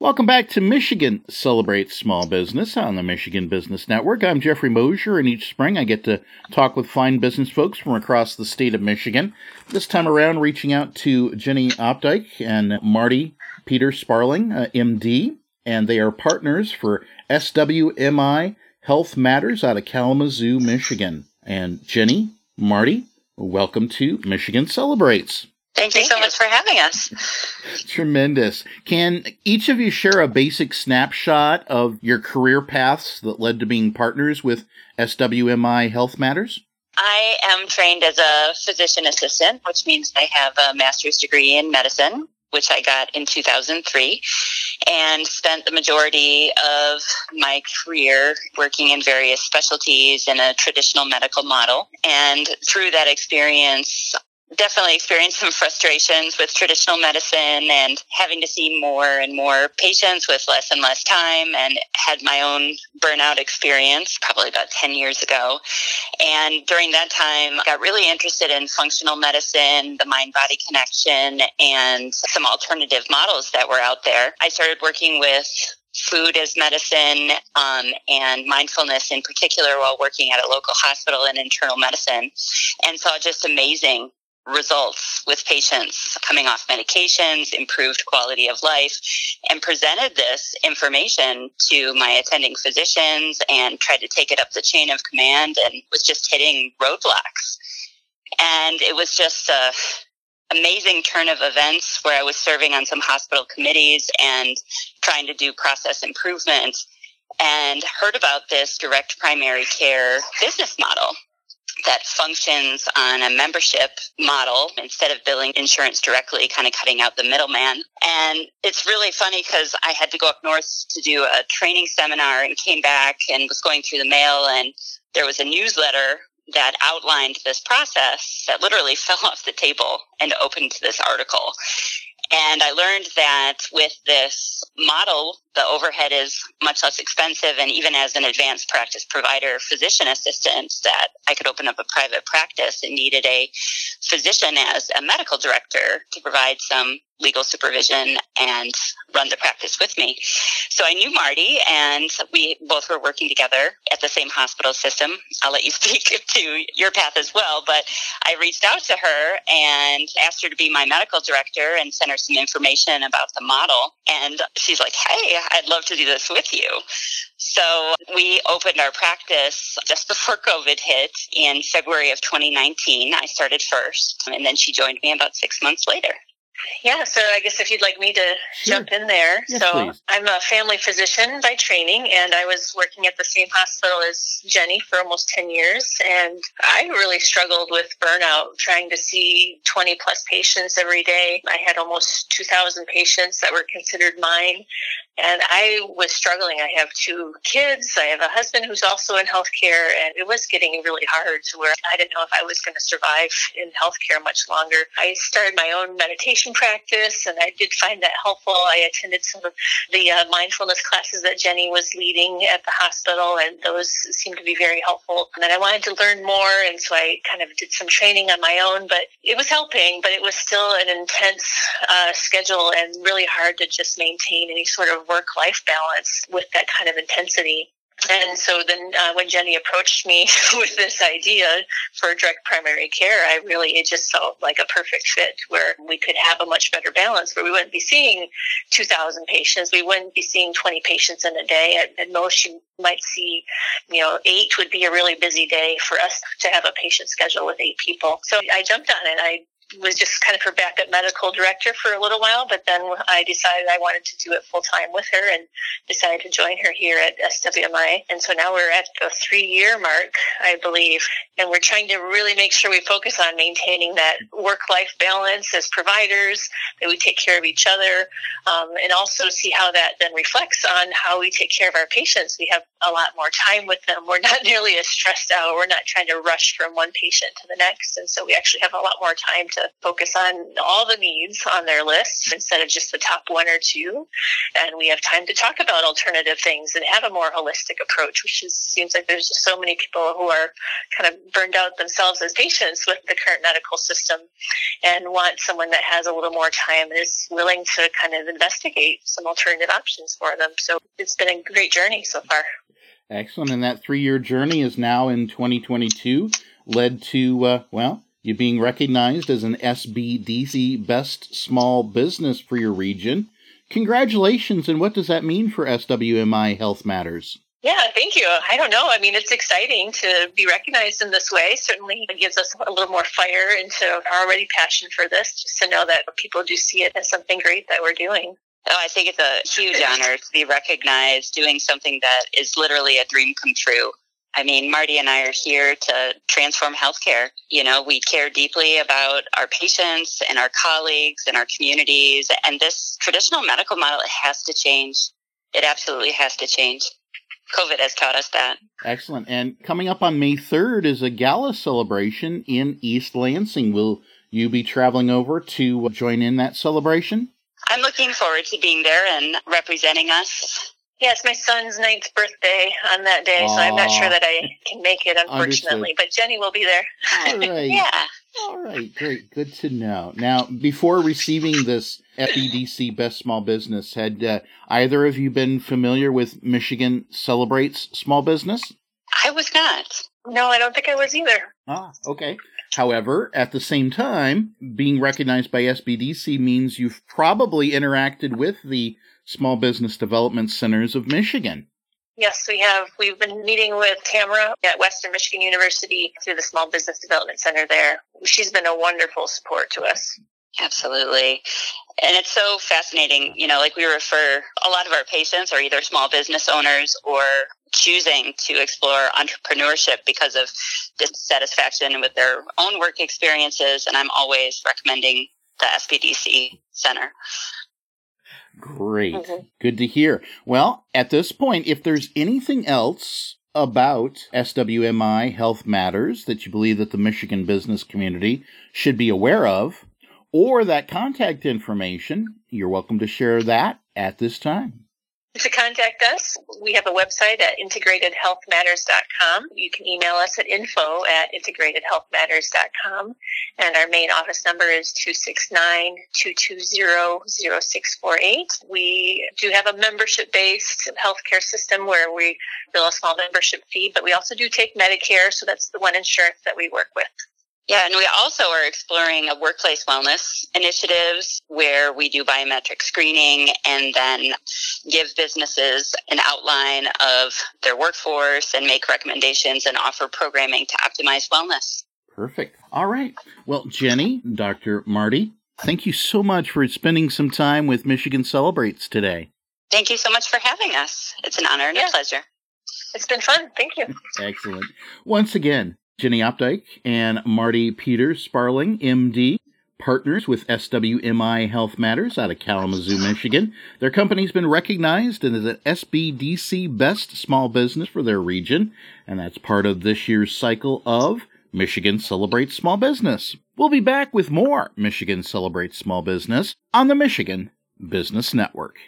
Welcome back to Michigan Celebrates Small Business on the Michigan Business Network. I'm Jeffrey Mosier, and each spring I get to talk with fine business folks from across the state of Michigan. This time around, reaching out to Jenny Opdyke and Marty Peter Sparling, uh, MD, and they are partners for SWMI Health Matters out of Kalamazoo, Michigan. And Jenny, Marty, welcome to Michigan Celebrates. Thank you so you. much for having us. Tremendous. Can each of you share a basic snapshot of your career paths that led to being partners with SWMI Health Matters? I am trained as a physician assistant, which means I have a master's degree in medicine, which I got in 2003, and spent the majority of my career working in various specialties in a traditional medical model. And through that experience, definitely experienced some frustrations with traditional medicine and having to see more and more patients with less and less time and had my own burnout experience probably about 10 years ago. And during that time got really interested in functional medicine the mind body connection and some alternative models that were out there. I started working with food as medicine um, and mindfulness in particular while working at a local hospital in internal medicine and saw just amazing results with patients coming off medications, improved quality of life, and presented this information to my attending physicians and tried to take it up the chain of command and was just hitting roadblocks. And it was just a amazing turn of events where I was serving on some hospital committees and trying to do process improvement and heard about this direct primary care business model that functions on a membership model instead of billing insurance directly, kind of cutting out the middleman. And it's really funny because I had to go up north to do a training seminar and came back and was going through the mail and there was a newsletter that outlined this process that literally fell off the table and opened this article. And I learned that with this model, the overhead is much less expensive. And even as an advanced practice provider, physician assistant, that I could open up a private practice and needed a physician as a medical director to provide some legal supervision and run the practice with me. So I knew Marty and we both were working together at the same hospital system. I'll let you speak to your path as well, but I reached out to her and asked her to be my medical director and sent her some information about the model. And she's like, Hey, I'd love to do this with you. So we opened our practice just before COVID hit in February of 2019. I started first and then she joined me about six months later. Yeah, so I guess if you'd like me to sure. jump in there. Yes, so please. I'm a family physician by training, and I was working at the same hospital as Jenny for almost 10 years. And I really struggled with burnout, trying to see 20 plus patients every day. I had almost 2,000 patients that were considered mine. And I was struggling. I have two kids. I have a husband who's also in healthcare, and it was getting really hard to where I didn't know if I was going to survive in healthcare much longer. I started my own meditation practice, and I did find that helpful. I attended some of the uh, mindfulness classes that Jenny was leading at the hospital, and those seemed to be very helpful. And then I wanted to learn more, and so I kind of did some training on my own, but it was helping, but it was still an intense uh, schedule and really hard to just maintain any sort of work life balance with that kind of intensity. And so then uh, when Jenny approached me with this idea for direct primary care, I really, it just felt like a perfect fit where we could have a much better balance where we wouldn't be seeing 2,000 patients. We wouldn't be seeing 20 patients in a day. At, at most, you might see, you know, eight would be a really busy day for us to have a patient schedule with eight people. So I jumped on it. I was just kind of her backup medical director for a little while, but then I decided I wanted to do it full time with her and decided to join her here at SWMI. And so now we're at the three year mark, I believe, and we're trying to really make sure we focus on maintaining that work life balance as providers, that we take care of each other, um, and also see how that then reflects on how we take care of our patients. We have a lot more time with them. We're not nearly as stressed out. We're not trying to rush from one patient to the next. And so we actually have a lot more time to to focus on all the needs on their list instead of just the top one or two. And we have time to talk about alternative things and have a more holistic approach, which is, seems like there's just so many people who are kind of burned out themselves as patients with the current medical system and want someone that has a little more time and is willing to kind of investigate some alternative options for them. So it's been a great journey so far. Excellent. And that three year journey is now in 2022, led to, uh, well, you being recognized as an SBDC Best Small Business for your region. Congratulations, and what does that mean for SWMI Health Matters? Yeah, thank you. I don't know. I mean, it's exciting to be recognized in this way. Certainly, it gives us a little more fire into our already passion for this, just to know that people do see it as something great that we're doing. Oh, I think it's a huge honor to be recognized doing something that is literally a dream come true. I mean, Marty and I are here to transform healthcare. You know, we care deeply about our patients and our colleagues and our communities. And this traditional medical model, it has to change. It absolutely has to change. COVID has taught us that. Excellent. And coming up on May 3rd is a gala celebration in East Lansing. Will you be traveling over to join in that celebration? I'm looking forward to being there and representing us. Yeah, it's my son's ninth birthday on that day, Aww. so I'm not sure that I can make it, unfortunately. But Jenny will be there. All right. yeah. All right, great. Good to know. Now, before receiving this SBDC Best Small Business, had uh, either of you been familiar with Michigan Celebrates Small Business? I was not. No, I don't think I was either. Ah, okay. However, at the same time, being recognized by SBDC means you've probably interacted with the Small Business Development Centers of Michigan. Yes, we have. We've been meeting with Tamara at Western Michigan University through the Small Business Development Center there. She's been a wonderful support to us. Absolutely. And it's so fascinating. You know, like we refer a lot of our patients are either small business owners or choosing to explore entrepreneurship because of dissatisfaction with their own work experiences. And I'm always recommending the SBDC Center. Great. Mm-hmm. Good to hear. Well, at this point, if there's anything else about SWMI Health Matters that you believe that the Michigan business community should be aware of, or that contact information, you're welcome to share that at this time. To contact us, we have a website at integratedhealthmatters.com. You can email us at info at integratedhealthmatters.com. And our main office number is 269-220-0648. We do have a membership-based healthcare system where we bill a small membership fee, but we also do take Medicare, so that's the one insurance that we work with. Yeah, and we also are exploring a workplace wellness initiatives where we do biometric screening and then give businesses an outline of their workforce and make recommendations and offer programming to optimize wellness. Perfect. All right. Well, Jenny, Dr. Marty, thank you so much for spending some time with Michigan Celebrates today. Thank you so much for having us. It's an honor and yeah. a pleasure. It's been fun. Thank you. Excellent. Once again, Jenny Opdyke and Marty Peters Sparling, MD, partners with SWMI Health Matters out of Kalamazoo, Michigan. Their company's been recognized as an SBDC Best Small Business for their region, and that's part of this year's cycle of Michigan Celebrates Small Business. We'll be back with more Michigan Celebrates Small Business on the Michigan Business Network.